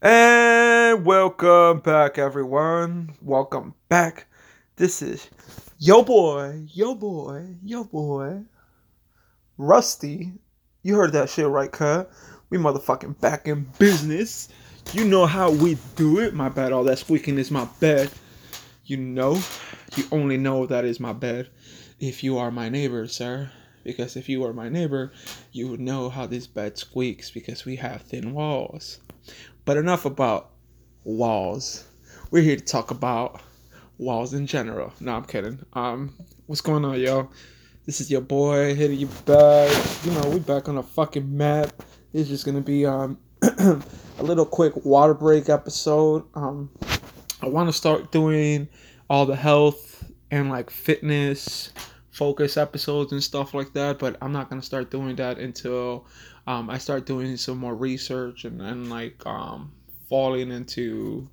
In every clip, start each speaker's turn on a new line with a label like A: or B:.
A: And welcome back, everyone. Welcome back. This is yo boy, yo boy, yo boy, Rusty. You heard that shit right, cut? We motherfucking back in business. You know how we do it. My bad. All that squeaking is my bed. You know, you only know that is my bed if you are my neighbor, sir. Because if you are my neighbor, you would know how this bed squeaks because we have thin walls. But enough about walls. We're here to talk about walls in general. No, I'm kidding. Um, what's going on, yo? This is your boy hitting you back. You know, we back on a fucking map. It's just gonna be um a little quick water break episode. Um, I want to start doing all the health and like fitness focus episodes and stuff like that, but I'm not gonna start doing that until um, I start doing some more research and, and like um, falling into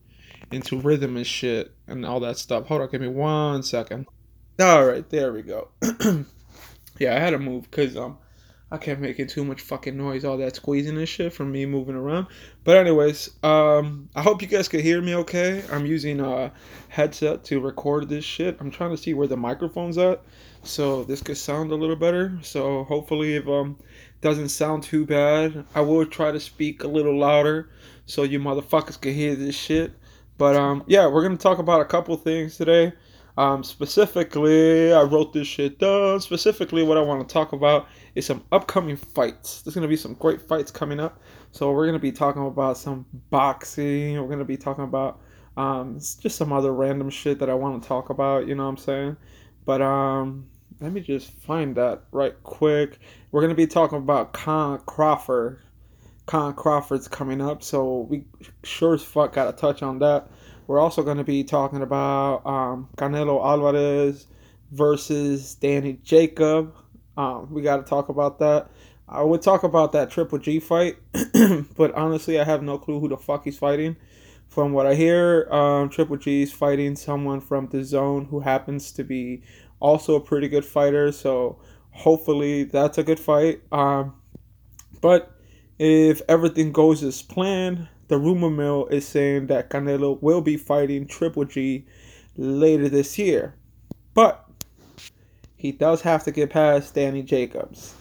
A: into rhythm and shit and all that stuff. Hold on, give me one second. All right, there we go. yeah, I had to move because um I kept making too much fucking noise, all that squeezing and shit from me moving around. But anyways, um, I hope you guys could hear me okay. I'm using a headset to record this shit. I'm trying to see where the microphone's at, so this could sound a little better. So hopefully, if um doesn't sound too bad, I will try to speak a little louder so you motherfuckers can hear this shit. But um, yeah, we're gonna talk about a couple things today. Um, specifically, I wrote this shit down. Specifically, what I want to talk about is some upcoming fights. There's gonna be some great fights coming up. So we're gonna be talking about some boxing. We're gonna be talking about um, just some other random shit that I want to talk about. You know what I'm saying? But um, let me just find that right quick. We're gonna be talking about Khan Crawford. Khan Crawford's coming up, so we sure as fuck gotta touch on that. We're also gonna be talking about um, Canelo Alvarez versus Danny Jacob. Um, we gotta talk about that. I would talk about that Triple G fight, but honestly, I have no clue who the fuck he's fighting. From what I hear, um, Triple G is fighting someone from the zone who happens to be also a pretty good fighter. So hopefully that's a good fight. Um, but if everything goes as planned, the rumor mill is saying that Canelo will be fighting Triple G later this year. But he does have to get past Danny Jacobs.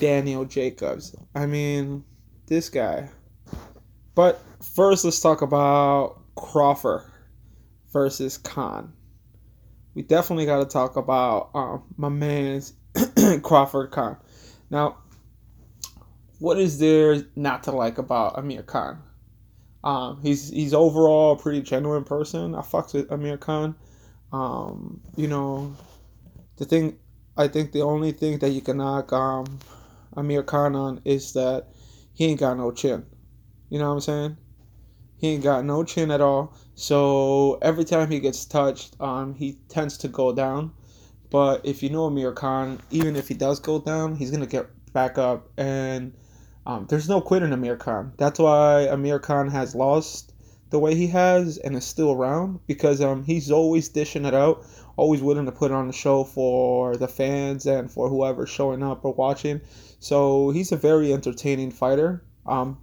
A: Daniel Jacobs. I mean, this guy. But first, let's talk about Crawford versus Khan. We definitely got to talk about um, my man's Crawford Khan. Now, what is there not to like about Amir Khan? Um, he's he's overall a pretty genuine person. I fucks with Amir Khan. Um, you know, the thing I think the only thing that you can knock um, Amir Khan on is that he ain't got no chin. You know what I'm saying? He ain't got no chin at all. So every time he gets touched, um, he tends to go down. But if you know Amir Khan, even if he does go down, he's gonna get back up. And um, there's no quitting Amir Khan. That's why Amir Khan has lost the way he has and is still around because um, he's always dishing it out, always willing to put on a show for the fans and for whoever's showing up or watching. So he's a very entertaining fighter. Um,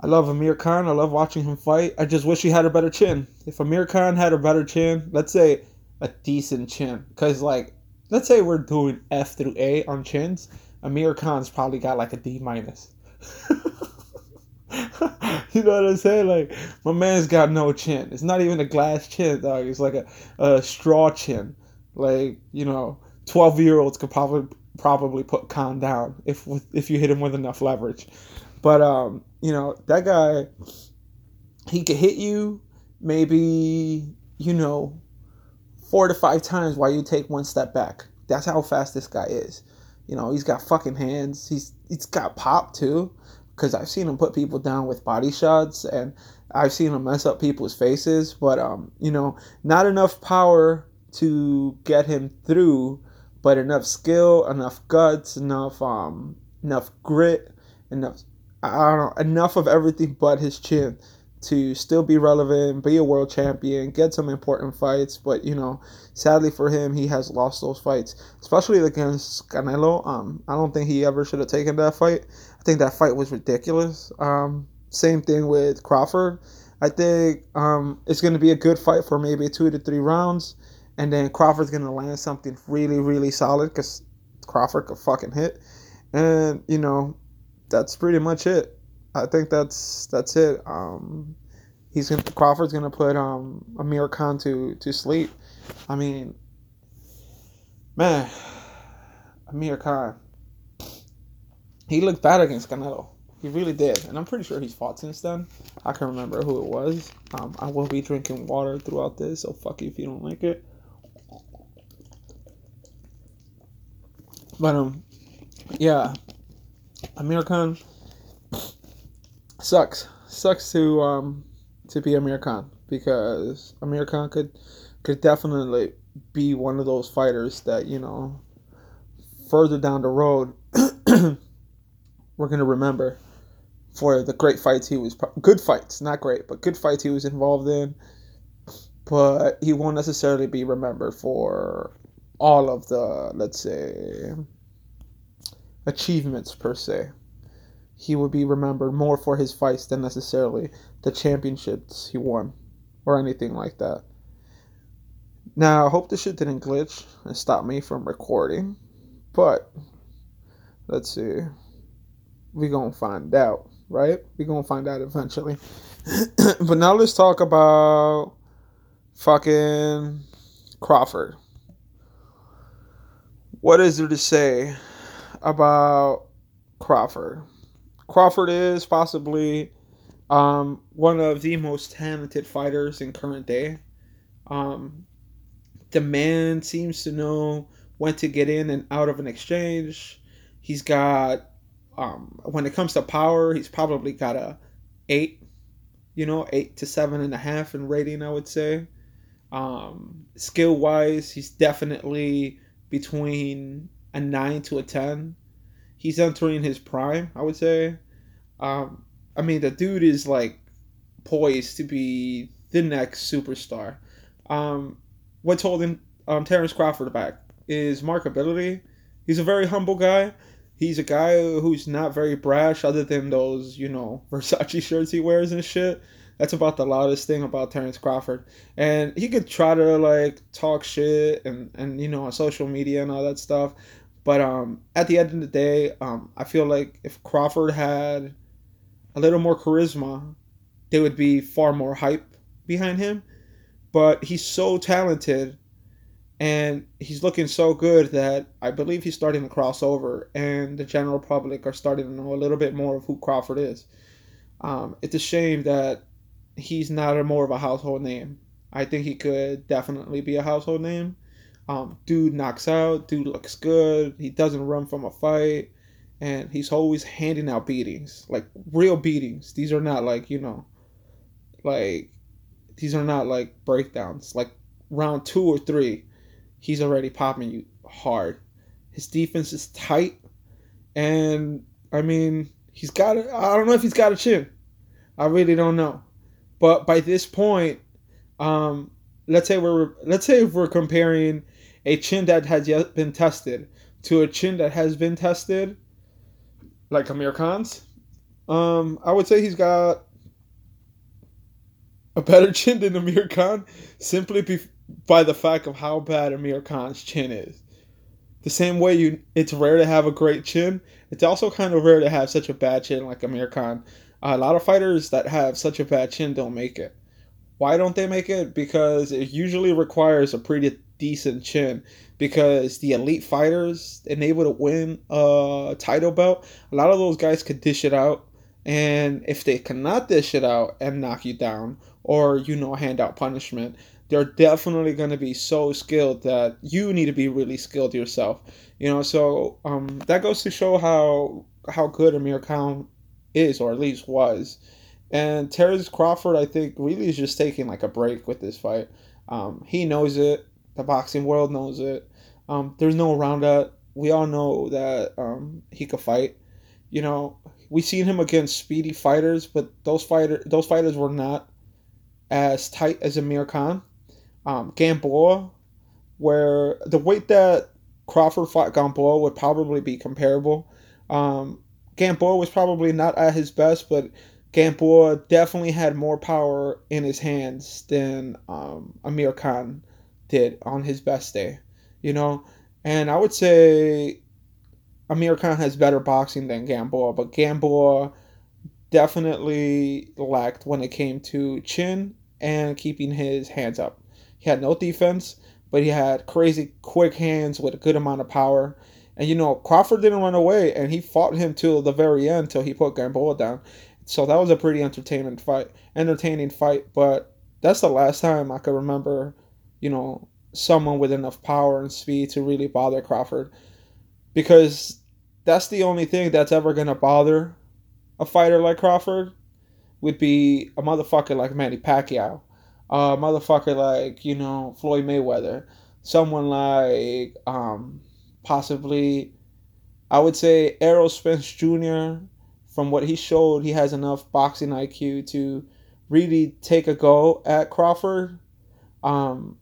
A: I love Amir Khan. I love watching him fight. I just wish he had a better chin. If Amir Khan had a better chin, let's say a decent chin, because like, let's say we're doing F through A on chins, Amir Khan's probably got like a D minus. you know what I'm saying? Like, my man's got no chin. It's not even a glass chin, dog. It's like a, a straw chin. Like, you know, 12 year olds could probably probably put Khan down if if you hit him with enough leverage. But um, you know, that guy he could hit you maybe, you know, four to five times while you take one step back. That's how fast this guy is. You know, he's got fucking hands. He's he's got pop too, because I've seen him put people down with body shots, and I've seen him mess up people's faces. But um, you know, not enough power to get him through, but enough skill, enough guts, enough um, enough grit, enough know, enough of everything but his chin to still be relevant, be a world champion, get some important fights. But you know, sadly for him, he has lost those fights, especially against Canelo. Um, I don't think he ever should have taken that fight. I think that fight was ridiculous. Um, same thing with Crawford. I think um, it's going to be a good fight for maybe two to three rounds, and then Crawford's going to land something really, really solid because Crawford could fucking hit, and you know, that's pretty much it. I think that's that's it. Um, he's gonna Crawford's gonna put um, Amir Khan to to sleep. I mean, man, Amir Khan, he looked bad against Canelo. He really did, and I'm pretty sure he's fought since then. I can't remember who it was. Um, I will be drinking water throughout this, so fuck you if you don't like it. But um, yeah, Amir Khan sucks. Sucks to um to be Amir Khan because Amir Khan could could definitely be one of those fighters that you know further down the road we're gonna remember for the great fights he was good fights, not great, but good fights he was involved in. But he won't necessarily be remembered for all of the let's say achievements per se. He would be remembered more for his fights than necessarily the championships he won or anything like that. Now, I hope this shit didn't glitch and stop me from recording, but let's see. we to find out right? We're gonna find out eventually. but now let's talk about fucking Crawford. What is there to say about Crawford? Crawford is possibly um, one of the most talented fighters in current day. Um, the man seems to know when to get in and out of an exchange. He's got um, when it comes to power, he's probably got a eight, you know, eight to seven and a half in rating, I would say. Um, skill wise, he's definitely between a nine to a ten. He's entering his prime, I would say. Um, I mean, the dude is like poised to be the next superstar. Um, what's holding um, Terrence Crawford back is markability. He's a very humble guy he's a guy who's not very brash other than those, you know, Versace shirts he wears and shit. That's about the loudest thing about Terrence Crawford. And he could try to like talk shit and, and you know, on social media and all that stuff. But um at the end of the day, um I feel like if Crawford had a little more charisma, there would be far more hype behind him. But he's so talented and he's looking so good that I believe he's starting to cross over, and the general public are starting to know a little bit more of who Crawford is. Um, it's a shame that he's not a more of a household name. I think he could definitely be a household name. Um, dude knocks out. Dude looks good. He doesn't run from a fight, and he's always handing out beatings, like real beatings. These are not like you know, like these are not like breakdowns. Like round two or three, he's already popping you hard. His defense is tight, and I mean, he's got. A, I don't know if he's got a chin. I really don't know, but by this point, um, let's say we're let's say if we're comparing a chin that has yet been tested to a chin that has been tested, like Amir Khan's. Um, I would say he's got a better chin than Amir Khan simply be- by the fact of how bad Amir Khan's chin is. The same way you, it's rare to have a great chin. It's also kind of rare to have such a bad chin like Amir Khan. a lot of fighters that have such a bad chin don't make it. Why don't they make it? Because it usually requires a pretty decent chin. Because the elite fighters and able to win a title belt, a lot of those guys could dish it out. And if they cannot dish it out and knock you down, or you know, hand out punishment, they're definitely going to be so skilled that you need to be really skilled yourself. You know, so um, that goes to show how how good Amir Khan is, or at least was. And Terrence Crawford, I think, really is just taking like a break with this fight. Um, he knows it. The boxing world knows it. Um, there's no around that. We all know that um, he could fight. You know, we seen him against speedy fighters, but those fighter those fighters were not as tight as Amir Khan um, Gamboa, where the weight that Crawford fought Gamboa would probably be comparable. Um, Gamboa was probably not at his best, but Gamboa definitely had more power in his hands than um, Amir Khan did on his best day, you know. And I would say Amir Khan has better boxing than Gamboa, but Gamboa definitely lacked when it came to chin and keeping his hands up. He had no defense, but he had crazy quick hands with a good amount of power. And you know, Crawford didn't run away, and he fought him till the very end, till he put Gamboa down. So that was a pretty entertaining fight, entertaining fight. But that's the last time I could remember, you know, someone with enough power and speed to really bother Crawford, because that's the only thing that's ever gonna bother a fighter like Crawford would be a motherfucker like Manny Pacquiao, a motherfucker like you know Floyd Mayweather, someone like um, possibly I would say Errol Spence Jr. From what he showed, he has enough boxing IQ to really take a go at Crawford. Um,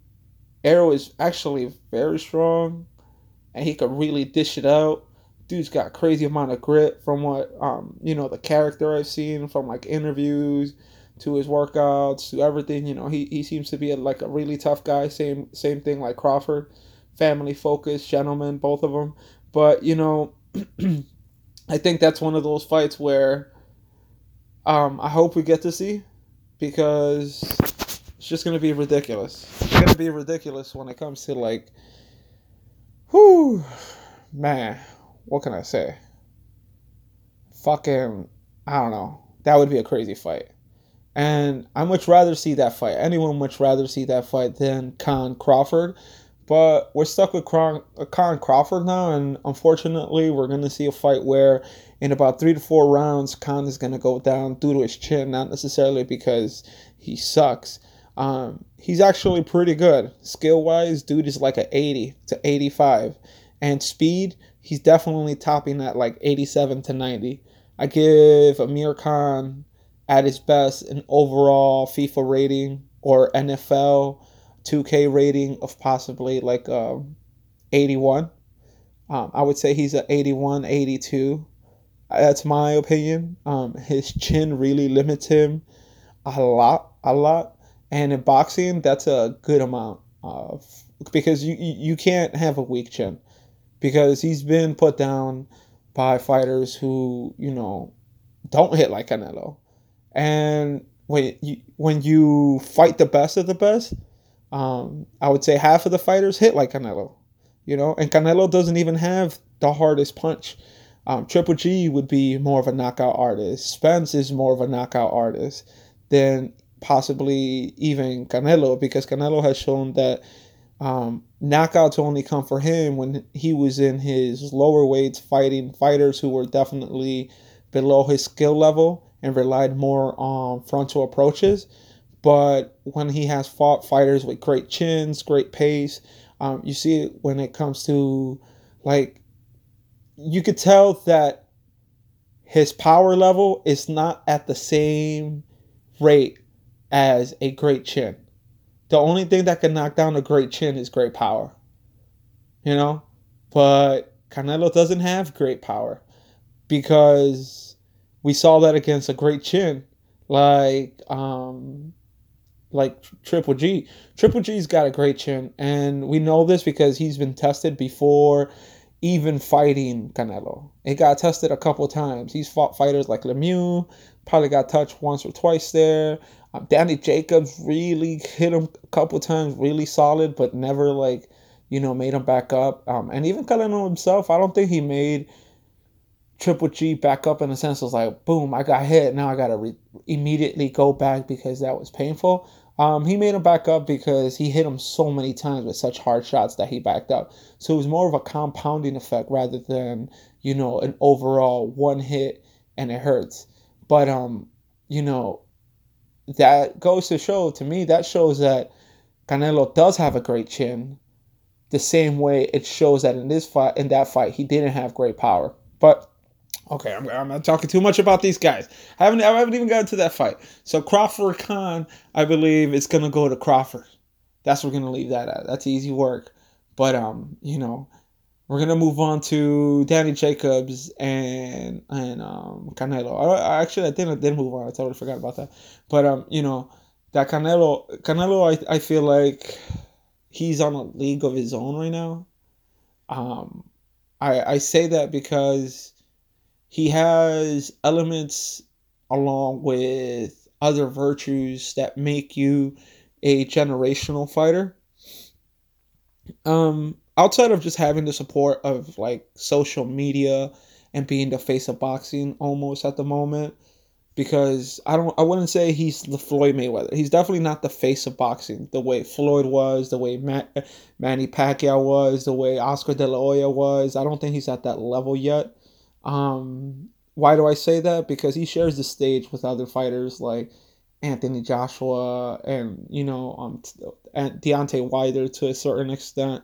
A: Errol is actually very strong, and he could really dish it out. Dude's got crazy amount of grit from what um you know the character I've seen from like interviews to his workouts to everything you know he, he seems to be a, like a really tough guy. Same same thing like Crawford. Family focused gentleman both of them but you know I think that's one of those fights where um I hope we get to see because it's just gonna be ridiculous it's gonna be ridiculous when it comes to like whoo man what can I say? Fucking, I don't know. That would be a crazy fight. And I much rather see that fight. Anyone much rather see that fight than Khan Crawford. But we're stuck with Khan Crawford now, and unfortunately, we're going to see a fight where in about three to four rounds, Khan is going to go down due to his chin, not necessarily because he sucks. Um, he's actually pretty good. Skill wise, dude is like a 80 to 85. And speed, he's definitely topping that like 87 to 90. I give Amir Khan at his best an overall FIFA rating or NFL 2K rating of possibly like um, 81. Um, I would say he's an 81, 82. That's my opinion. Um, his chin really limits him a lot, a lot. And in boxing, that's a good amount of because you you can't have a weak chin because he's been put down by fighters who you know don't hit like Canelo, and when you when you fight the best of the best, um, I would say half of the fighters hit like Canelo, you know, and Canelo doesn't even have the hardest punch. Um, Triple G would be more of a knockout artist. Spence is more of a knockout artist than possibly even Canelo because Canelo has shown that um, knockouts only come for him when he was in his lower weights fighting fighters who were definitely below his skill level and relied more on frontal approaches. But when he has fought fighters with great chins, great pace, um, you see it when it comes to like, you could tell that his power level is not at the same rate as a great chin. The only thing that can knock down a great chin is great power. You know? But Canelo doesn't have great power because we saw that against a great chin like um like Triple G. Triple G's got a great chin and we know this because he's been tested before even fighting Canelo. It got tested a couple times. He's fought fighters like Lemieux, probably got touched once or twice there. Um, Danny Jacobs really hit him a couple times, really solid, but never like you know made him back up. Um, and even Canelo himself, I don't think he made Triple G back up in a sense. It was like, boom, I got hit. Now I got to re- immediately go back because that was painful. Um, he made him back up because he hit him so many times with such hard shots that he backed up. So it was more of a compounding effect rather than you know an overall one hit and it hurts. But um, you know, that goes to show to me that shows that Canelo does have a great chin. The same way it shows that in this fight, in that fight, he didn't have great power. But okay, I'm, I'm not talking too much about these guys. I haven't I haven't even gotten to that fight. So Crawford Khan, I believe, is gonna go to Crawford. That's what we're gonna leave that at. That's easy work. But um, you know, we're gonna move on to Danny Jacobs and and um, Canelo. I, actually I think I did move on. I totally forgot about that. But um, you know, that Canelo Canelo I I feel like he's on a league of his own right now. Um, I I say that because he has elements along with other virtues that make you a generational fighter. Um, outside of just having the support of like social media and being the face of boxing almost at the moment because I don't I wouldn't say he's the Floyd Mayweather. He's definitely not the face of boxing the way Floyd was, the way Matt, Manny Pacquiao was, the way Oscar De La Hoya was. I don't think he's at that level yet. Um, why do I say that? Because he shares the stage with other fighters like Anthony Joshua and you know um and Deontay Wilder to a certain extent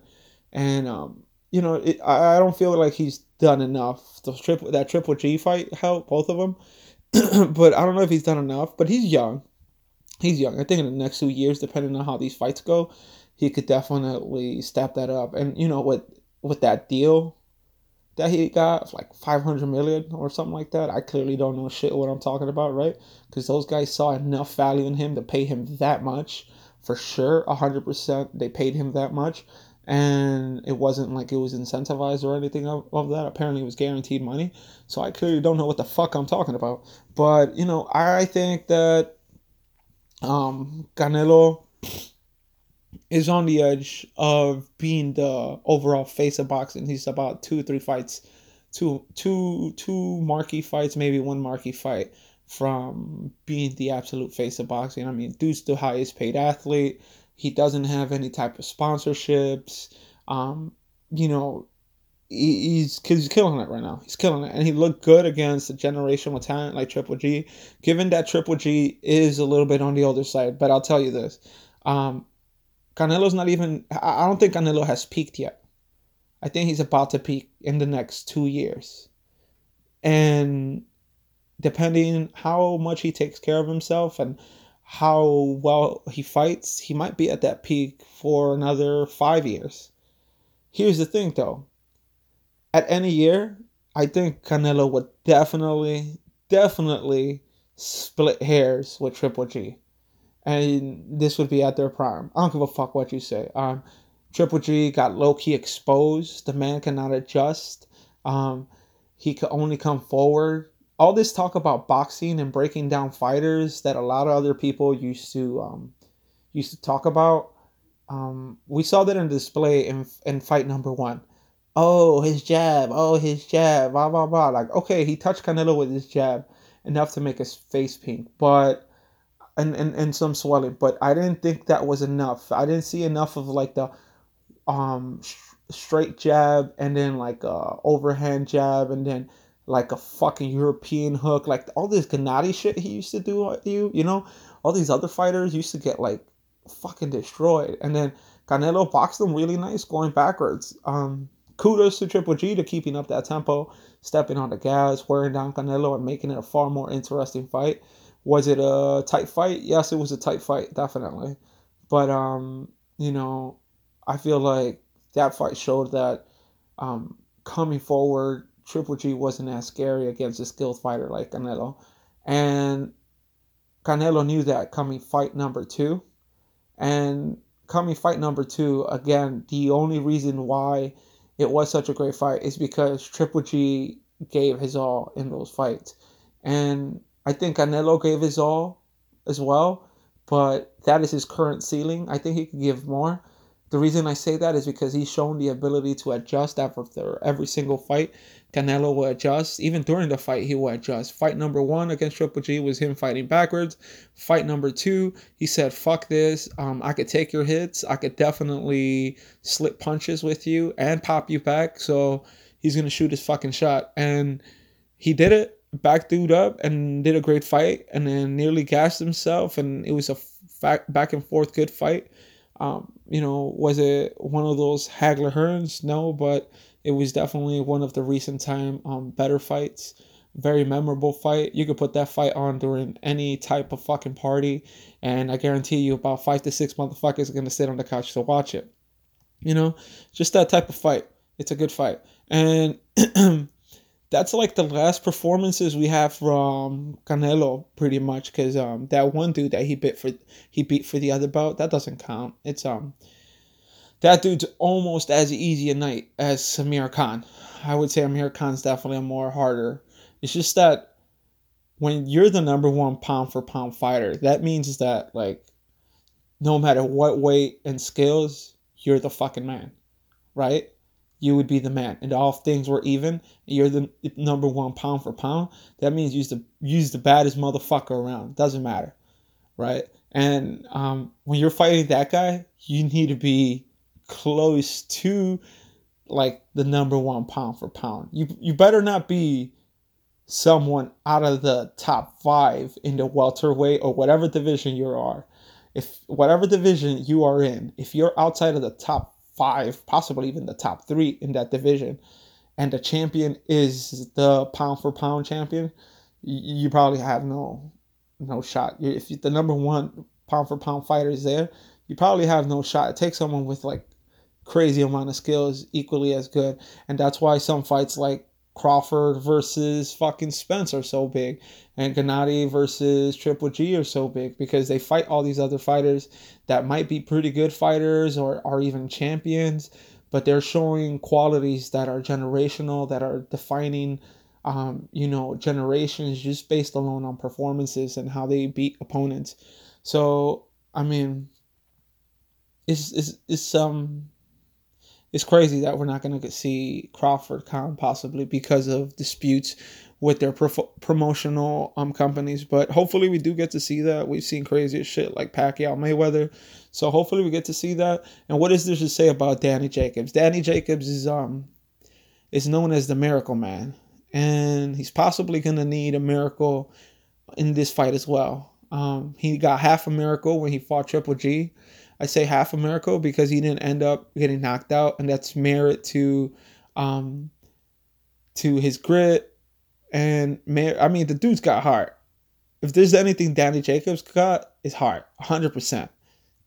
A: and um, you know, it, I, I don't feel like he's done enough. The triple that Triple G fight helped both of them, but I don't know if he's done enough. But he's young. He's young. I think in the next two years, depending on how these fights go, he could definitely step that up. And you know, with with that deal that he got, like five hundred million or something like that, I clearly don't know shit what I'm talking about, right? Because those guys saw enough value in him to pay him that much for sure, hundred percent. They paid him that much and it wasn't like it was incentivized or anything of, of, that. Apparently, it was guaranteed money. So I clearly don't know what the fuck I'm talking about. But you know, I think that um, Canelo is on the edge of being the overall face of boxing. He's about two, three fights, two, two, two marquee fights, maybe one marquee fight from being the absolute face of boxing. I mean, dude's the highest paid athlete. He doesn't have any type of sponsorships. Um, you know, he, he's he's killing it right now. He's killing it, and he looked good against a generational talent like Triple G. Given that Triple G is a little bit on the older side, but I'll tell you this: um, Canelo's not even. I don't think Canelo has peaked yet. I think he's about to peak in the next two years, and depending how much he takes care of himself and how well he fights, he might be at that peak for another five years. Here's the thing though. At any year, I think Canelo would definitely, definitely split hairs with Triple G. And this would be at their prime. I don't give a fuck what you say. Um, Triple G got low key exposed. The man cannot adjust. Um, he could only come forward all this talk about boxing and breaking down fighters that a lot of other people used to um, used to talk about. Um, we saw that in display in in fight number one. Oh, his jab. Oh, his jab. Blah blah blah. Like, okay, he touched Canelo with his jab enough to make his face pink, but and and, and some swelling. But I didn't think that was enough. I didn't see enough of like the um straight jab and then like a overhand jab and then like a fucking European hook, like all this Gennady shit he used to do you, you know, all these other fighters used to get like fucking destroyed, and then Canelo boxed them really nice going backwards. Um, kudos to Triple G to keeping up that tempo, stepping on the gas, wearing down Canelo, and making it a far more interesting fight. Was it a tight fight? Yes, it was a tight fight, definitely. But um, you know, I feel like that fight showed that um, coming forward Triple G wasn't as scary against a skilled fighter like Canelo. And Canelo knew that coming fight number two. And coming fight number two, again, the only reason why it was such a great fight is because Triple G gave his all in those fights. And I think Canelo gave his all as well, but that is his current ceiling. I think he could give more. The reason I say that is because he's shown the ability to adjust after every single fight. Canelo will adjust. Even during the fight, he will adjust. Fight number one against Triple G was him fighting backwards. Fight number two, he said, fuck this. Um, I could take your hits. I could definitely slip punches with you and pop you back. So he's going to shoot his fucking shot. And he did it, back dude up, and did a great fight. And then nearly gassed himself. And it was a back and forth good fight. Um, you know, was it one of those Hagler Hearns? No, but it was definitely one of the recent time um, better fights. Very memorable fight. You could put that fight on during any type of fucking party, and I guarantee you about five to six motherfuckers are gonna sit on the couch to watch it. You know, just that type of fight. It's a good fight, and that's like the last performances we have from Canelo, pretty much, because um that one dude that he bit for he beat for the other bout that doesn't count. It's um that dude's almost as easy a night as Amir Khan. I would say Amir Khan's definitely a more harder. It's just that when you're the number one pound for pound fighter, that means that like no matter what weight and skills, you're the fucking man, right? You would be the man, and all things were even. You're the number one pound for pound. That means use the use the baddest motherfucker around. Doesn't matter, right? And um, when you're fighting that guy, you need to be close to like the number one pound for pound. You you better not be someone out of the top five in the welterweight or whatever division you are if whatever division you are in, if you're outside of the top five, possibly even the top three in that division, and the champion is the pound for pound champion, you, probably have no no shot. If the number one pound for pound fighter is there, you probably have no shot. It takes someone with like crazy amount of skills equally as good, and that's why some fights like Crawford versus fucking Spence are so big, and Gennady versus Triple G are so big because they fight all these other fighters that might be pretty good fighters or are even champions, but they're showing qualities that are generational, that are defining, um, you know, generations just based alone on performances and how they beat opponents. So I mean, it's it's it's um it's crazy that we're not going to see Crawford Khan possibly because of disputes with their pro- promotional um companies. But hopefully we do get to see that. We've seen crazy shit like Pacquiao Mayweather, so hopefully we get to see that. And what is there to say about Danny Jacobs? Danny Jacobs is um is known as the Miracle Man, and he's possibly going to need a miracle in this fight as well. Um, he got half a miracle when he fought Triple G I say half a miracle because he didn't end up getting knocked out, and that's merit to, um, to his grit and man. I mean, the dude's got heart. If there's anything Danny Jacobs got, is heart, hundred percent.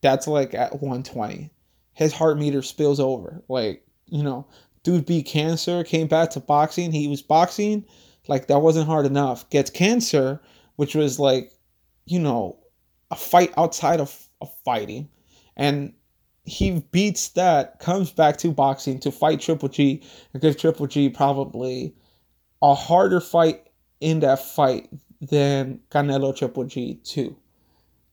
A: That's like at 120. His heart meter spills over. Like you know, dude beat cancer, came back to boxing. He was boxing, like that wasn't hard enough. Gets cancer, which was like, you know, a fight outside of, of fighting and he beats that, comes back to boxing to fight Triple G and give Triple G probably a harder fight in that fight than Canelo Triple G too.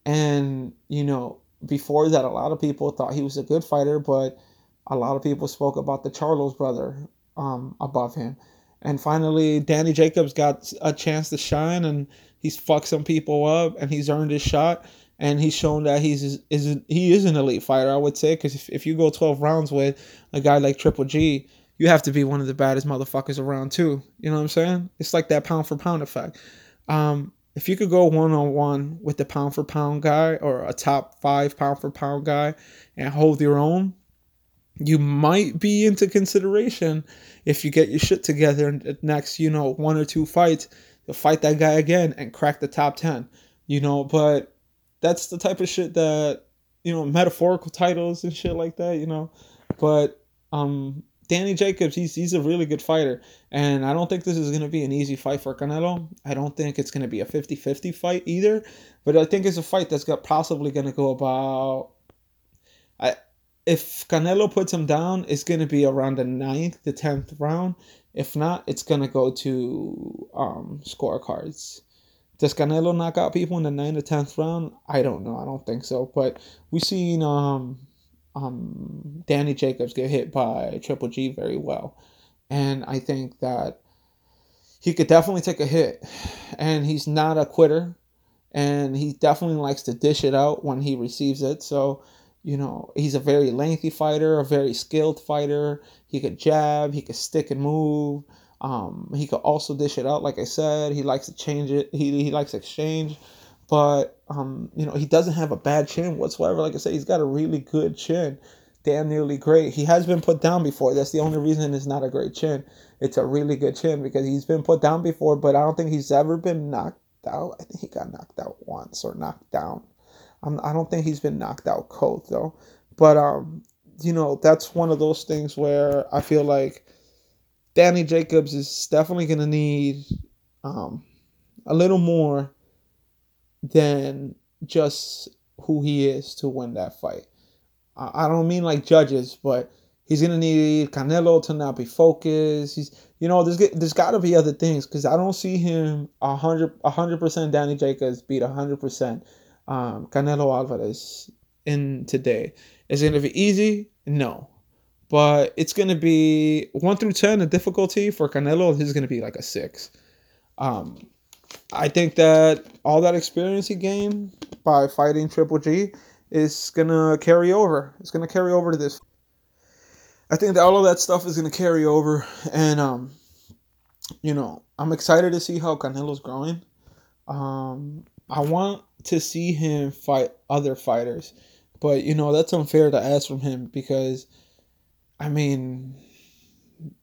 A: And you know, before that, a lot of people thought he was a good fighter, but a lot of people spoke about the Charlos brother um, above him. And finally, Danny Jacobs got a chance to shine, and he's fucked some people up, and he's earned his shot and he's shown that he's is he is an elite fighter. I would say because if, if you go twelve rounds with a guy like Triple G, you have to be one of the baddest motherfuckers around too. You know what I'm saying? It's like that pound for pound effect. Um, if you could go one on one with the pound for pound guy or a top five pound for pound guy and hold your own, you might be into consideration if you get your shit together in the next, you know, one or two fights to fight that guy again and crack the top ten. You know, but that's the type of shit that you know metaphorical titles and shit like that you know. But um Danny Jacobs he's he's a really good fighter. And I don't think this is going to be an easy fight for Canelo. I don't think it's going to be a 50-50 fight either. But I think it's a fight that's got possibly going to go about I if Canelo puts him down it's going to be around the ninth the 10th round. If not it's going to go to um scorecards does Canelo knock out people in the ninth or tenth round? I don't know. I don't think so. But we've seen um, um, Danny Jacobs get hit by Triple G very well, and I think that he could definitely take a hit. And he's not a quitter, and he definitely likes to dish it out when he receives it. So you know he's a very lengthy fighter, a very skilled fighter. He could jab, he could stick and move. Um, he could also dish it out, like I said. He likes to change it. He he likes exchange, but um, you know he doesn't have a bad chin whatsoever. Like I said, he's got a really good chin, damn nearly great. He has been put down before. That's the only reason it's not a great chin. It's a really good chin because he's been put down before, but I don't think he's ever been knocked out. I think he got knocked out once or knocked down. Um, I don't think he's been knocked out cold though. But um, you know, that's one of those things where I feel like Danny Jacobs is definitely going to need um, a little more than just who he is to win that fight. I don't mean like judges, but he's gonna need Canelo to not be focused. He's, you know, there's there's got to be other things because I don't see him a hundred a hundred percent. Danny Jacobs beat a hundred percent um, Canelo Alvarez in today. Is it gonna be easy? No, but it's gonna be one through ten. a difficulty for Canelo This is gonna be like a six. Um, I think that all that experience he gained by fighting Triple G is gonna carry over. It's gonna carry over to this. I think that all of that stuff is gonna carry over, and um, you know, I'm excited to see how Canelo's growing. Um, I want to see him fight other fighters, but you know that's unfair to ask from him because, I mean,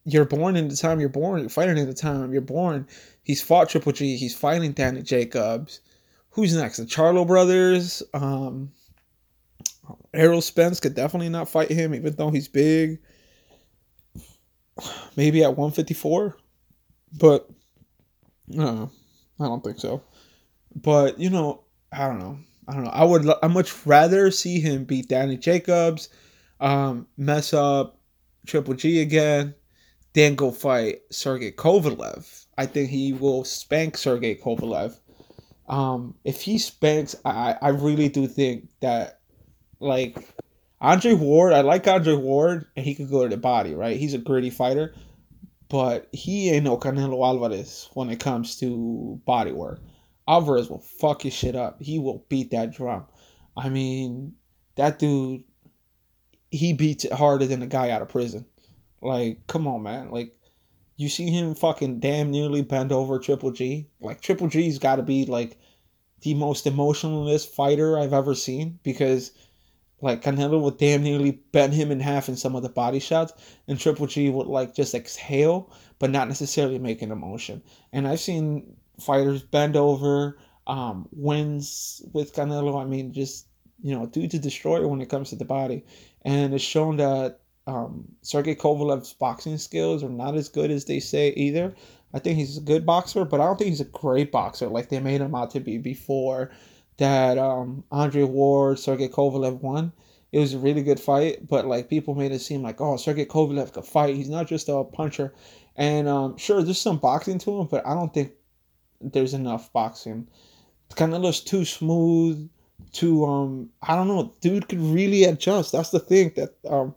A: you're born in the time you're born. You're fighting in the time you're born. He's fought Triple G. He's fighting Danny Jacobs. Who's next? The Charlo brothers. Um, Errol Spence could definitely not fight him, even though he's big. Maybe at 154, but no, I don't think so. But you know, I don't know. I don't know. I would. I much rather see him beat Danny Jacobs, um, mess up Triple G again, then go fight Sergey Kovalev. I think he will spank Sergey Kovalev. Um, if he spanks, I I really do think that like Andre Ward, I like Andre Ward, and he could go to the body, right? He's a gritty fighter, but he ain't no Canelo Alvarez when it comes to body work. Alvarez will fuck his shit up. He will beat that drum. I mean, that dude, he beats it harder than a guy out of prison. Like, come on, man. Like, you see him fucking damn nearly bend over Triple G. Like, Triple G's got to be like the most emotionless fighter I've ever seen because like Canelo would damn nearly bend him in half in some of the body shots, and Triple G would like just exhale, but not necessarily make an emotion. And I've seen fighters bend over, um, wins with Canelo. I mean, just you know, dude's a destroyer when it comes to the body, and it's shown that um, Sergey Kovalev's boxing skills are not as good as they say either. I think he's a good boxer, but I don't think he's a great boxer like they made him out to be before that um, Andre Ward, Sergey Kovalev won. It was a really good fight, but like people made it seem like, oh, Sergey Kovalev could fight. He's not just a puncher. And um, sure, there's some boxing to him, but I don't think there's enough boxing. Canelo's too smooth, too um, I don't know. Dude could really adjust. That's the thing that um,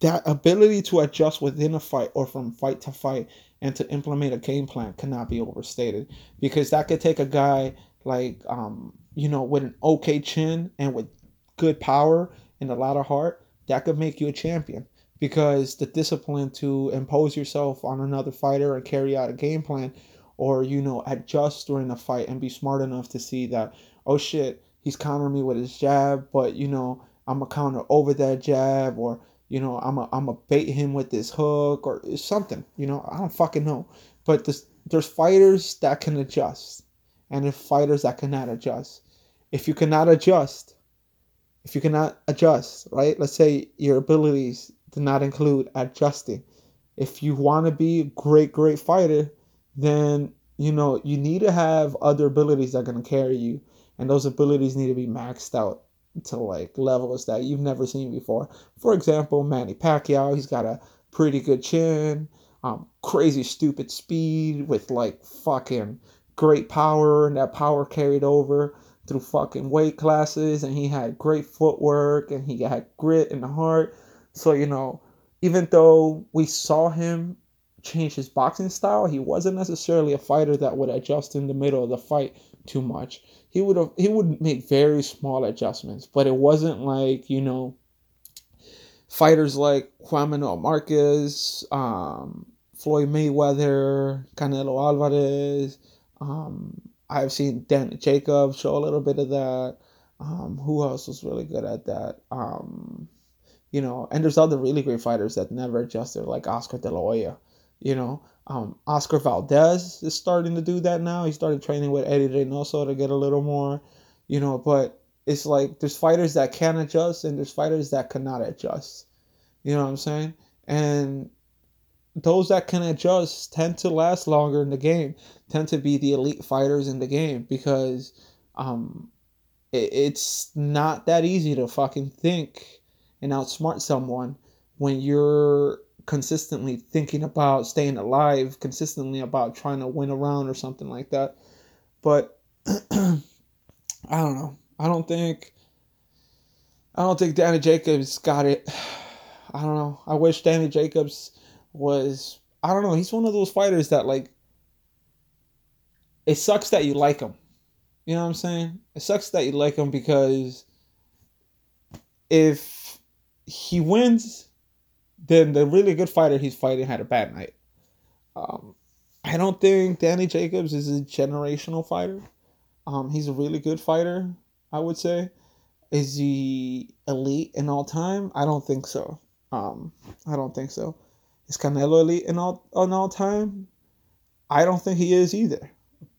A: that ability to adjust within a fight or from fight to fight and to implement a game plan cannot be overstated because that could take a guy like um you know, with an okay chin and with good power and a lot of heart, that could make you a champion because the discipline to impose yourself on another fighter and carry out a game plan or you know adjust during a fight and be smart enough to see that oh shit he's countering me with his jab but you know i'm a counter over that jab or you know i'm a, I'm a bait him with this hook or something you know i don't fucking know but this, there's fighters that can adjust and there's fighters that cannot adjust if you cannot adjust, if you cannot adjust, right? Let's say your abilities do not include adjusting. If you want to be a great, great fighter, then you know you need to have other abilities that are gonna carry you, and those abilities need to be maxed out to like levels that you've never seen before. For example, Manny Pacquiao, he's got a pretty good chin, um, crazy stupid speed with like fucking great power, and that power carried over through fucking weight classes and he had great footwork and he had grit and heart. So, you know, even though we saw him change his boxing style, he wasn't necessarily a fighter that would adjust in the middle of the fight too much. He would have he would make very small adjustments, but it wasn't like, you know, fighters like Juan Manuel Marquez, um, Floyd Mayweather, Canelo Alvarez, um, I've seen Dan Jacobs show a little bit of that. Um, who else was really good at that? Um, you know, and there's other really great fighters that never adjusted, like Oscar De La Hoya. You know, um, Oscar Valdez is starting to do that now. He started training with Eddie Reynoso to get a little more, you know. But it's like there's fighters that can adjust and there's fighters that cannot adjust. You know what I'm saying? And those that can adjust tend to last longer in the game, tend to be the elite fighters in the game because um, it, it's not that easy to fucking think and outsmart someone when you're consistently thinking about staying alive, consistently about trying to win around or something like that. But I don't know. I don't think I don't think Danny Jacobs got it. I don't know. I wish Danny Jacobs was I don't know, he's one of those fighters that like it sucks that you like him. You know what I'm saying? It sucks that you like him because if he wins, then the really good fighter he's fighting had a bad night. Um, I don't think Danny Jacobs is a generational fighter. Um, he's a really good fighter, I would say. Is he elite in all time? I don't think so. Um, I don't think so. Is Canelo elite in all in all time? I don't think he is either.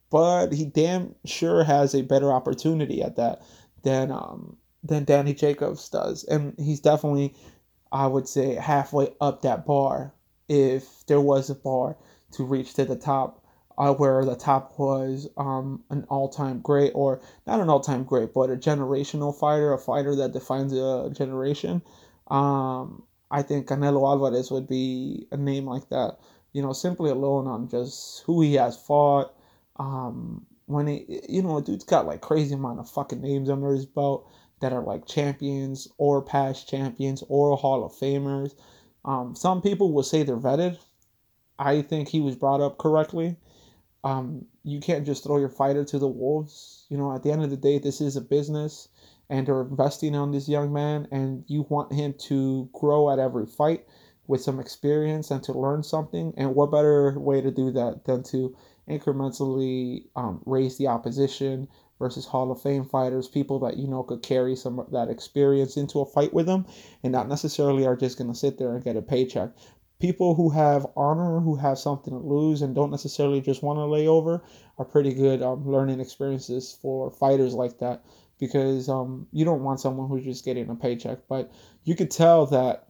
A: But he damn sure has a better opportunity at that than um than Danny Jacobs does, and he's definitely, I would say, halfway up that bar if there was a bar to reach to the top. Uh, where the top was um, an all-time great, or not an all-time great, but a generational fighter, a fighter that defines a generation. Um, I think Canelo Alvarez would be a name like that. You know, simply alone on just who he has fought. Um, when he, you know, dude's got like crazy amount of fucking names under his belt that are like champions or past champions or Hall of Famers. Um, some people will say they're vetted. I think he was brought up correctly. Um, you can't just throw your fighter to the wolves. You know, at the end of the day, this is a business and they're investing on this young man and you want him to grow at every fight with some experience and to learn something and what better way to do that than to incrementally um, raise the opposition versus hall of fame fighters people that you know could carry some that experience into a fight with them and not necessarily are just going to sit there and get a paycheck people who have honor who have something to lose and don't necessarily just want to lay over are pretty good um, learning experiences for fighters like that because um, you don't want someone who's just getting a paycheck. But you could tell that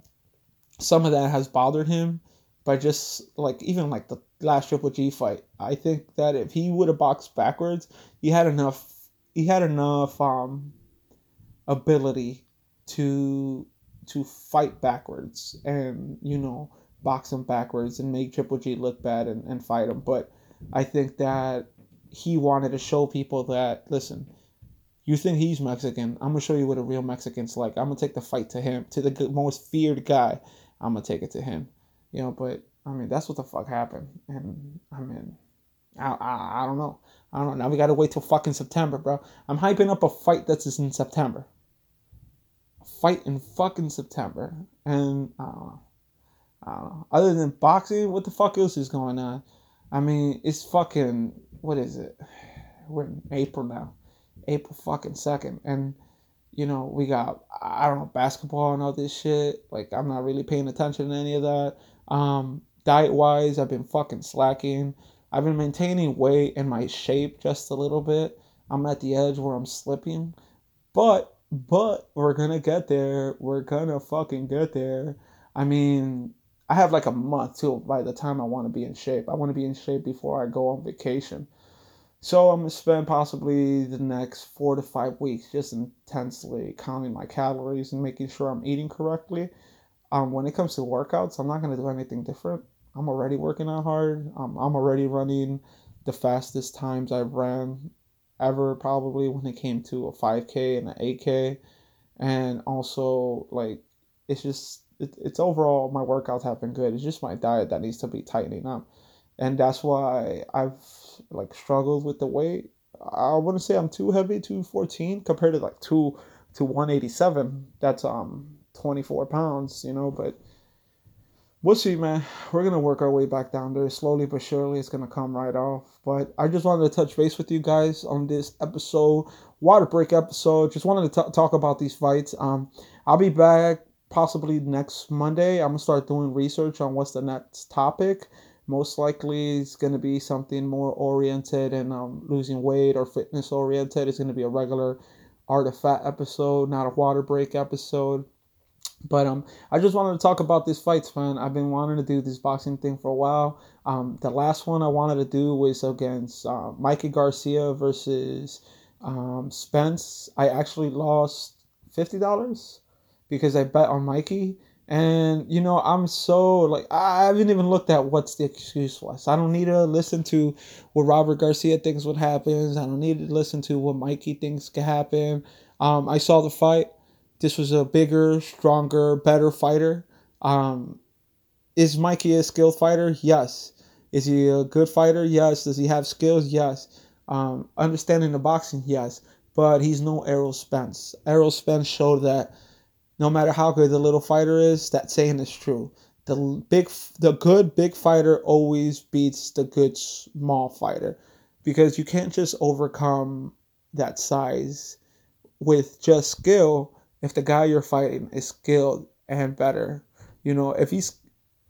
A: some of that has bothered him by just like even like the last Triple G fight. I think that if he would have boxed backwards, he had enough. He had enough um, ability to to fight backwards and you know box him backwards and make Triple G look bad and, and fight him. But I think that he wanted to show people that listen, you think he's Mexican? I'm gonna show you what a real Mexican's like. I'm gonna take the fight to him, to the most feared guy. I'm gonna take it to him. You know, but I mean, that's what the fuck happened. And I mean, I, I, I don't know. I don't know. Now we gotta wait till fucking September, bro. I'm hyping up a fight that's in September. A fight in fucking September, and I don't know. I don't know. Other than boxing, what the fuck else is going on? I mean, it's fucking what is it? We're in April now. April fucking second, and you know we got I don't know basketball and all this shit. Like I'm not really paying attention to any of that. Um, diet wise, I've been fucking slacking. I've been maintaining weight and my shape just a little bit. I'm at the edge where I'm slipping, but but we're gonna get there. We're gonna fucking get there. I mean, I have like a month till by the time I want to be in shape. I want to be in shape before I go on vacation. So I'm gonna spend possibly the next four to five weeks just intensely counting my calories and making sure I'm eating correctly. Um, when it comes to workouts, I'm not gonna do anything different. I'm already working out hard. Um, I'm already running the fastest times I've ran ever probably when it came to a 5k and an 8k and also like it's just it, it's overall my workouts have been good it's just my diet that needs to be tightening up and that's why I've like struggled with the weight. I wouldn't say I'm too heavy, 214 compared to like two to 187. That's um 24 pounds, you know, but we'll see, man. We're gonna work our way back down there slowly but surely. It's gonna come right off. But I just wanted to touch base with you guys on this episode, water break episode. Just wanted to t- talk about these fights. Um, I'll be back possibly next Monday. I'm gonna start doing research on what's the next topic most likely it's to be something more oriented and um, losing weight or fitness oriented. It's to be a regular Art of Fat episode, not a water break episode. But um, I just wanted to talk about these fights, man. I've been wanting to do this boxing thing for a while. Um, the last one I wanted to do was against uh, Mikey Garcia versus um, Spence. I actually lost fifty dollars because I bet on Mikey. And you know, I'm so like I haven't even looked at what's the excuse was. I don't need to listen to what Robert Garcia thinks would happen. I don't need to listen to what Mikey thinks could happen. Um, I saw the fight. This was a bigger, stronger, better fighter. Um, is Mikey a skilled fighter? Yes. Is he a good fighter? Yes. Does he have skills? Yes. Um, understanding the boxing? Yes. But he's no Errol Spence. Errol Spence showed that no matter how good the little fighter is, that saying is true. The big, the good big fighter always beats the good small fighter, because you can't just overcome that size with just skill if the guy you're fighting is skilled and better. You know, if he's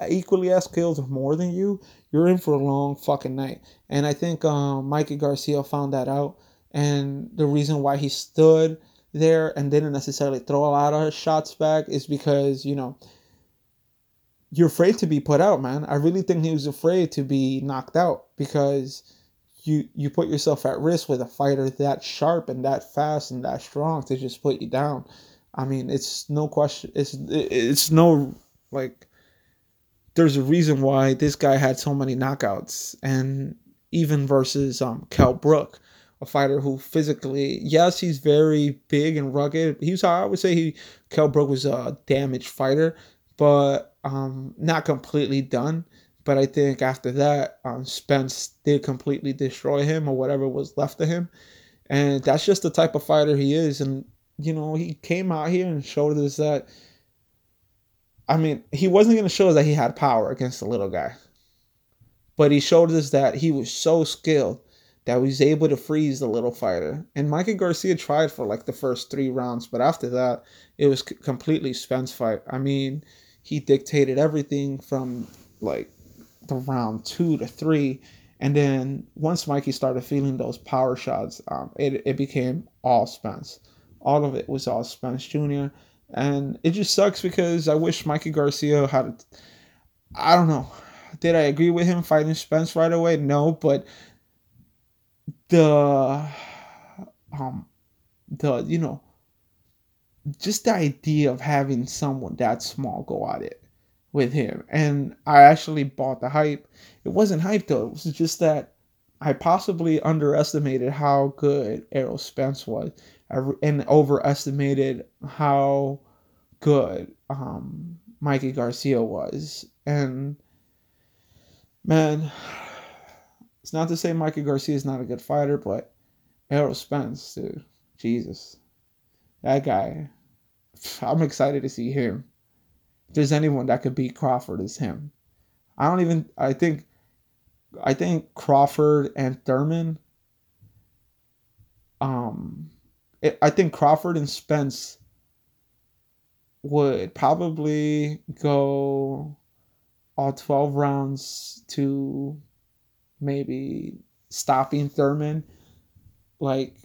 A: equally as skilled or more than you, you're in for a long fucking night. And I think um, Mikey Garcia found that out. And the reason why he stood there and didn't necessarily throw a lot of shots back is because, you know, you're afraid to be put out, man. I really think he was afraid to be knocked out because you you put yourself at risk with a fighter that sharp and that fast and that strong to just put you down. I mean, it's no question. It's it's no like. There's a reason why this guy had so many knockouts, and even versus um Kell Brook, a fighter who physically, yes, he's very big and rugged. He's I would say he Kell Brook was a damaged fighter, but um not completely done. But I think after that, um, Spence did completely destroy him or whatever was left of him, and that's just the type of fighter he is. And you know, he came out here and showed us that. I mean, he wasn't going to show us that he had power against the little guy, but he showed us that he was so skilled that he was able to freeze the little fighter. And Mikey Garcia tried for like the first three rounds, but after that, it was completely Spence fight. I mean, he dictated everything from like the round two to three. And then once Mikey started feeling those power shots, um, it, it became all Spence all of it was all Spence Jr. And it just sucks because I wish Mikey Garcia had. I don't know. Did I agree with him fighting Spence right away? No, but the um the you know just the idea of having someone that small go at it with him and i actually bought the hype it wasn't hype though it was just that i possibly underestimated how good errol spence was and overestimated how good um, Mikey Garcia was. And man, it's not to say Mikey Garcia is not a good fighter, but Errol Spence, dude, Jesus, that guy. I'm excited to see him. If there's anyone that could beat Crawford, is him. I don't even. I think. I think Crawford and Thurman. Um, I think Crawford and Spence would probably go all 12 rounds to maybe stopping Thurman like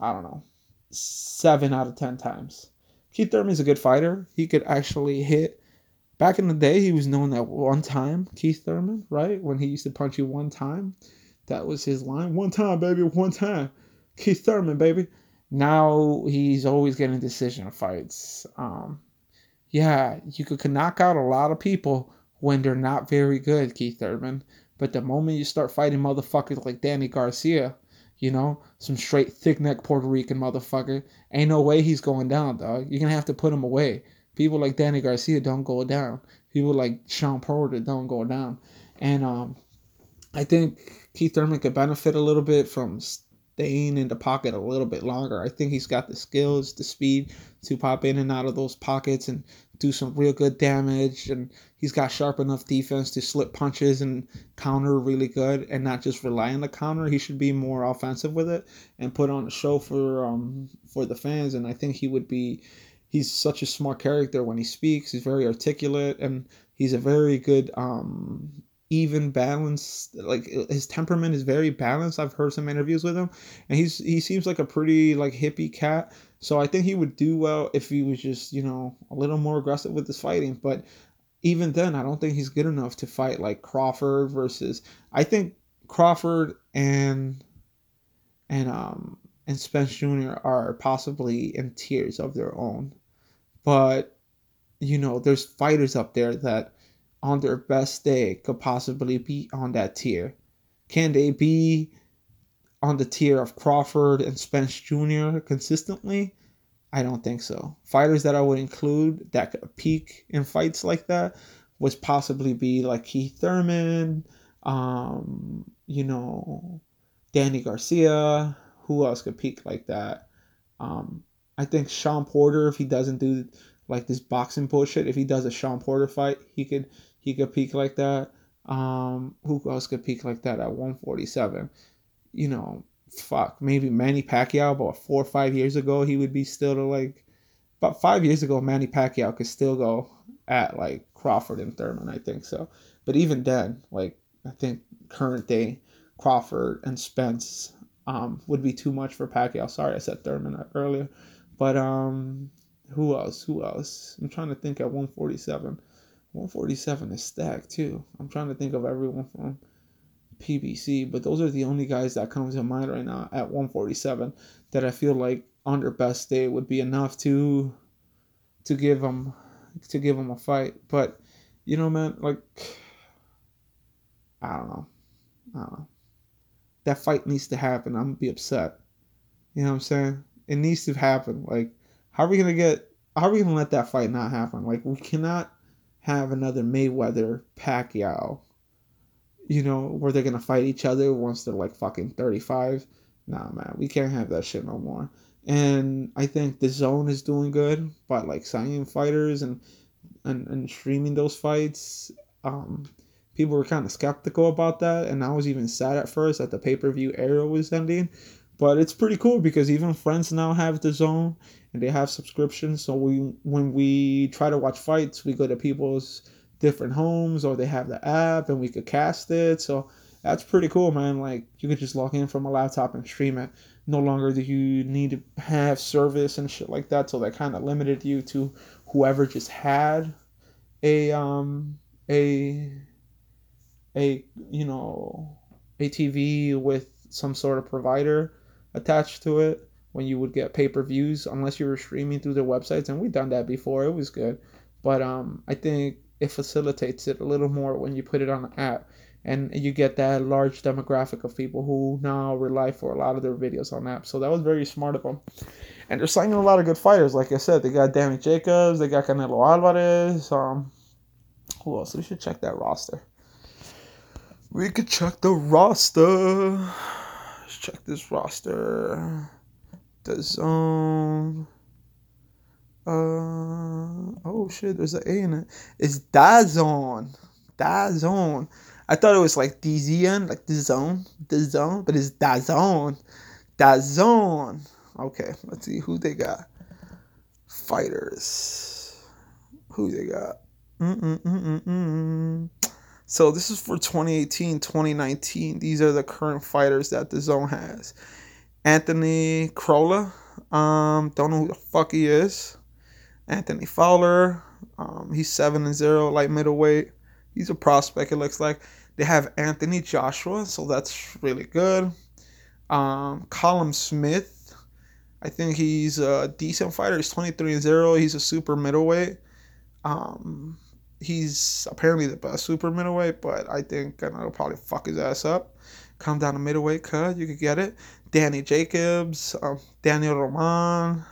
A: I don't know, 7 out of 10 times. Keith Thurman's a good fighter. He could actually hit Back in the day, he was known that one time, Keith Thurman, right? When he used to punch you one time. That was his line. One time, baby, one time. Keith Thurman, baby now he's always getting decision fights. Um, yeah, you could knock out a lot of people when they're not very good, Keith Thurman. But the moment you start fighting motherfuckers like Danny Garcia, you know, some straight thick neck Puerto Rican motherfucker, ain't no way he's going down, dog. You're gonna have to put him away. People like Danny Garcia don't go down. People like Shawn Porter don't go down. And um, I think Keith Thurman could benefit a little bit from staying in the pocket a little bit longer. I think he's got the skills, the speed to pop in and out of those pockets and do some real good damage. And he's got sharp enough defense to slip punches and counter really good and not just rely on the counter. He should be more offensive with it and put on a show for um for the fans. And I think he would be. He's such a smart character when he speaks. He's very articulate and he's a very good um even balanced like his temperament is very balanced. I've heard some interviews with him and he's he seems like a pretty like hippie cat. So i think he would do well if he was just you know a little more aggressive with his fighting. But even then i don't think he's good enough to fight like crawford versus i think crawford and and um and spence jr are possibly in tiers of their own. But you know there's fighters up there that on their best day could possibly be on that tier? Can they be on the tier of Crawford and Spence Jr. consistently? I don't think so. Fighters that I would include that could peak in fights like that would possibly be like Keith Thurman, um, you know, Danny Garcia. Who else could peak like that? Um, I think Shawn Porter, if he doesn't do like this boxing bullshit, if he does a Shawn Porter fight, he could he could peak like that. Um, who else could peak like that at 147? You know, fuck, maybe Manny Pacquiao, but four or five years ago, he would be still to like, about five years ago, Manny Pacquiao could still go at like Crawford and Thurman, I think so. But even then, like, I think current day Crawford and Spence um, would be too much for Pacquiao. Sorry, I said Thurman earlier. But um, who else? Who else? I'm trying to think at 147. 147 is stacked too. I'm trying to think of everyone from PBC, but those are the only guys that come to mind right now at 147 that I feel like on their best day would be enough to to give them to give them a fight. But you know, man, like I don't know, I don't know. That fight needs to happen. I'm gonna be upset. You know what I'm saying? It needs to happen. Like, how are we gonna get? How are we gonna let that fight not happen? Like, we cannot have another Mayweather Pacquiao, you know, where they're gonna fight each other once they're like fucking 35. Nah, man, we can't have that shit no more. And I think the zone is doing good by like signing fighters and and, and streaming those fights. Um, people were kind of skeptical about that, and I was even sad at first that the pay per view era was ending. But it's pretty cool because even friends now have the zone and they have subscriptions. So we when we try to watch fights, we go to people's different homes or they have the app and we could cast it. So that's pretty cool, man. Like you could just log in from a laptop and stream it. No longer do you need to have service and shit like that. So that kind of limited you to whoever just had a um a a you know a TV with some sort of provider attached to it when you would get pay per views unless you were streaming through their websites, and we've done that before. It was good, but um, I think it facilitates it a little more when you put it on an app, and you get that large demographic of people who now rely for a lot of their videos on apps. So that was very smart of them, and they're signing a lot of good fighters. Like I said, they got Danny Jacobs, they got Canelo Alvarez. Um, who else? We should check that roster. We could check the roster. Check this roster DAZN. Uh oh shit, there's an A in it. It's Dazon. Dazon. I thought it was like DZN, like the zone, the zone, but it's Dazon. Dazon. Okay, let's see who they got. Fighters. Who they got? Mm-mm-mm-mm-mm. So this is for 2018, 2019. These are the current fighters that the zone has. Anthony Crolla. Um, don't know who the fuck he is. Anthony Fowler. Um, he's seven and zero, light middleweight. He's a prospect. It looks like they have Anthony Joshua, so that's really good. Um, Callum Smith. I think he's a decent fighter. He's 23 and 0. He's a super middleweight. Um, he's apparently the best super middleweight, but I think I will probably fuck his ass up. Come down to middleweight, cut. You could get it. Danny Jacobs, um, Daniel Roman.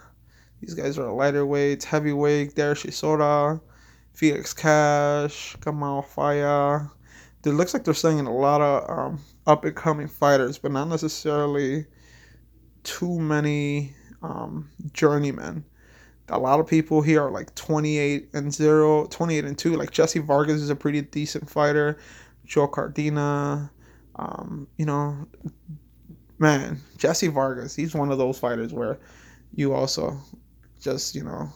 A: These guys are lighter weights, heavyweight. Darius Chisora, Felix Cash, Kamal Faya. It looks like they're sending a lot of um, up and coming fighters, but not necessarily too many um, journeymen. A lot of people here are like 28 and 0, 28 and 2. Like Jesse Vargas is a pretty decent fighter. Joe Cordina, um, you know, man, Jesse Vargas, he's one of those fighters where you also just, you know,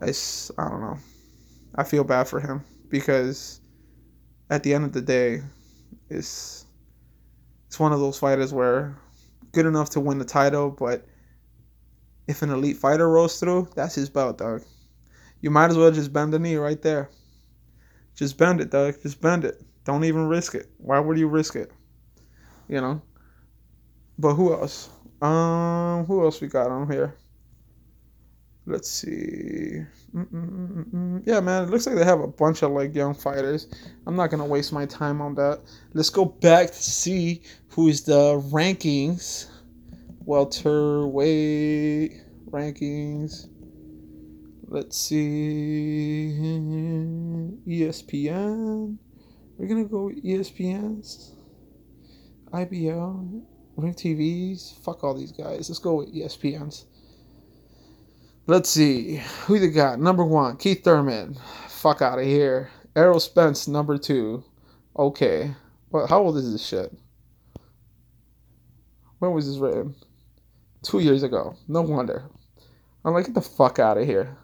A: it's, I don't know. I feel bad for him because at the end of the day, it's it's one of those fighters where good enough to win the title, but if an elite fighter rolls through, that's his belt, dog. You might as well just bend the knee right there. Just bend it, dog. Just bend it. Don't even risk it. Why would you risk it? You know. But who else? Um, who else we got on here? Let's see. Mm-mm-mm-mm. Yeah, man, it looks like they have a bunch of like young fighters. I'm not gonna waste my time on that. Let's go back to see who's the rankings. Welterweight rankings. Let's see. ESPN. We're gonna go with ESPN's. IBL. Ring TVs. Fuck all these guys. Let's go with ESPN's. Let's see. Who they got? Number one, Keith Thurman. Fuck out of here. Errol Spence, number two. Okay. But how old is this shit? When was this written? Two years ago. No wonder. I'm like, get the fuck out of here.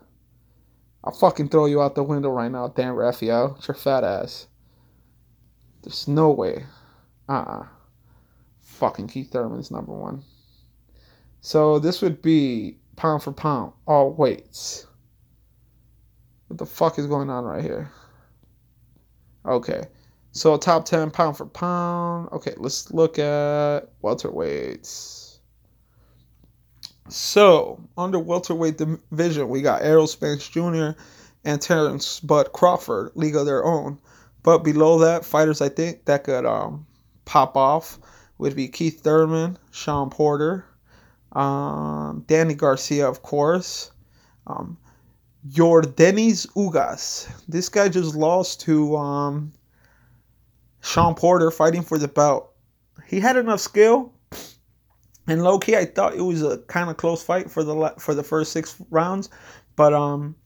A: I'll fucking throw you out the window right now, Dan Rafael. It's your fat ass. There's no way. Uh uh-uh. uh Fucking Keith Thurman's number one. So this would be pound for pound, all weights. What the fuck is going on right here? Okay. So top 10 pound for pound. Okay, let's look at welterweights. So, under welterweight division, we got Errol Spence Jr. and Terrence Bud Crawford, league of their own. But below that, fighters I think that could um, pop off would be Keith Thurman, Shawn Porter, um, Danny Garcia, of course. Um, Yordenis Ugas. This guy just lost to um, Shawn Porter fighting for the belt. He had enough skill. And low key, I thought it was a kind of close fight for the for the first six rounds, but um,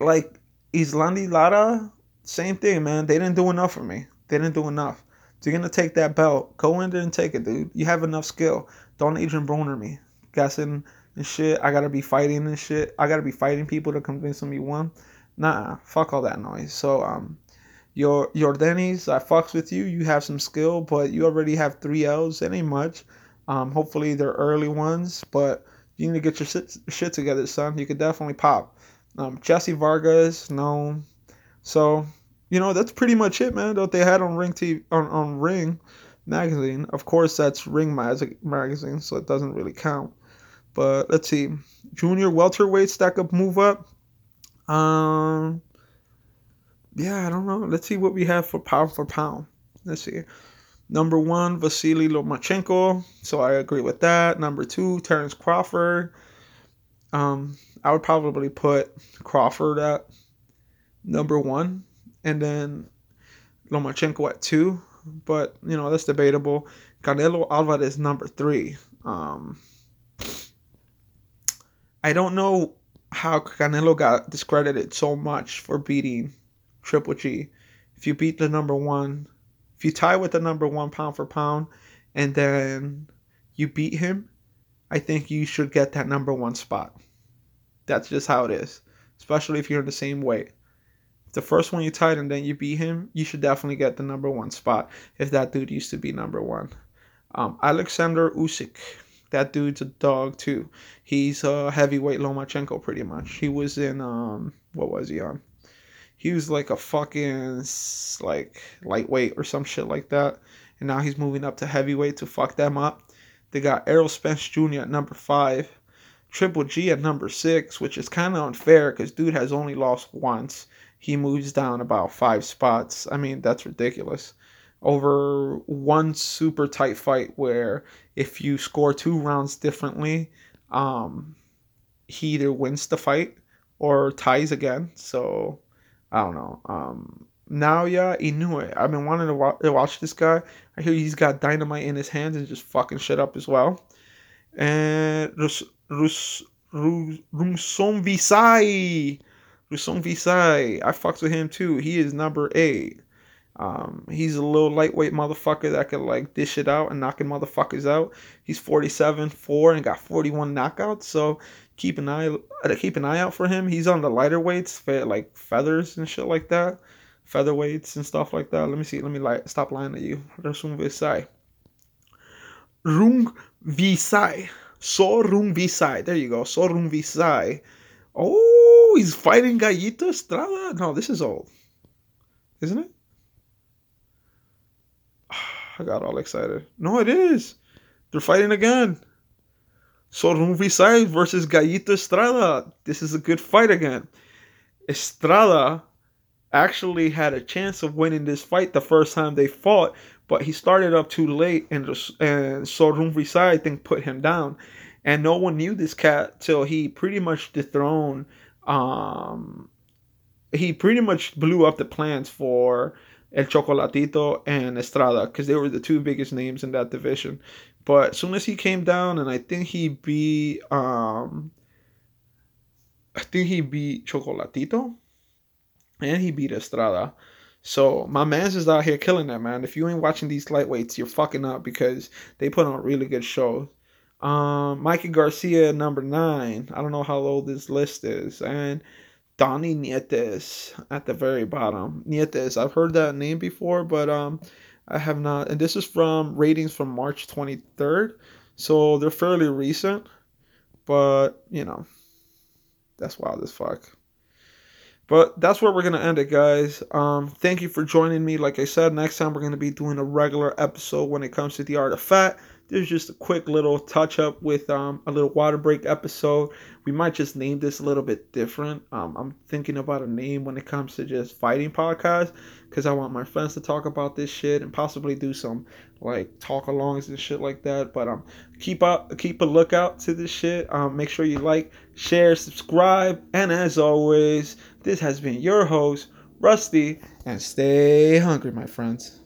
A: like Erislandy Lara, same thing, man. They didn't do enough for me. They didn't do enough. You're gonna take that belt. Go in there and take it, dude. You have enough skill. Don't Adrian Broner me. Guessing and shit. I gotta be fighting and shit. I gotta be fighting people to convince them you won. Nah, fuck all that noise. So um your your Denny's, I fucks with you. You have some skill, but you already have three L's. It ain't much. Um, hopefully they're early ones, but you need to get your shit, shit together, son. You could definitely pop. Um, Jesse Vargas, no. So, you know, that's pretty much it, man. What they had on Ring TV on, on Ring magazine. Of course, that's Ring magazine, so it doesn't really count. But let's see, junior welterweight stack up, move up. Um, yeah, I don't know. Let's see what we have for pound for pound. Let's see. Number one, Vasily Lomachenko. So I agree with that. Number two, Terrence Crawford. Um, I would probably put Crawford at number one, and then Lomachenko at two but you know that's debatable. Canelo Alvarez number three. Um, I don't know how Canelo got discredited so much for beating Triple G. If you beat the number one, if you tie with the number one pound for pound, and then you beat him, I think you should get that number one spot. That's just how it is, especially if you're in the same weight the first one you tied and then you beat him, you should definitely get the number one spot if that dude used to be number one. Um, Alexander Usyk, that dude's a dog too. He's a heavyweight Lomachenko pretty much. He was in um, what was he on? He was like a fucking like lightweight or some shit like that, and now he's moving up to heavyweight to fuck them up. They got Errol Spence Jr. at number five, Triple G at number six, which is kind of unfair because dude has only lost once he moves down about five spots. I mean, that's ridiculous. Over one super tight fight where if you score two rounds differently, um, he either wins the fight or ties again. So I don't know. Um, Naoya Inoue. I've been wanting to watch, to watch this guy. I hear he's got dynamite in his hands and just fucking shit up as well. And Rus Rus Rus Rumson Visai Rusong Visai, I fucks with him too. He is number eight. Um, he's a little lightweight motherfucker that could like dish it out and knocking motherfuckers out. He's 47 4 and got 41 knockouts. So keep an eye uh, keep an eye out for him. He's on the lighter weights, like feathers and shit like that. featherweights and stuff like that. Let me see. Let me stop lying to you. Resum Visai. Rung Visai. So Rung Visai. There you go. So Rung Visai. Oh, he's fighting Gallito Estrada. No, this is old, isn't it? I got all excited. No, it is. They're fighting again. Sorun Visay versus Gallito Estrada. This is a good fight again. Estrada actually had a chance of winning this fight the first time they fought, but he started up too late, and and Sorun Visay I think put him down, and no one knew this cat till he pretty much dethroned. Um, he pretty much blew up the plans for El Chocolatito and Estrada because they were the two biggest names in that division. But as soon as he came down, and I think he beat, um, I think he beat Chocolatito, and he beat Estrada. So my man's is out here killing that man. If you ain't watching these lightweights, you're fucking up because they put on really good show. Um, Mikey Garcia number nine. I don't know how old this list is, and Donnie Nietes at the very bottom. Nietes, I've heard that name before, but um, I have not. And this is from ratings from March 23rd, so they're fairly recent. But you know, that's wild as fuck. But that's where we're gonna end it, guys. Um, thank you for joining me. Like I said, next time we're gonna be doing a regular episode when it comes to the art of fat. There's just a quick little touch up with um, a little water break episode. We might just name this a little bit different. Um, I'm thinking about a name when it comes to just fighting podcasts because I want my friends to talk about this shit and possibly do some like talk alongs and shit like that. But um, keep up, keep a lookout to this shit. Um, make sure you like, share, subscribe, and as always, this has been your host Rusty, and stay hungry, my friends.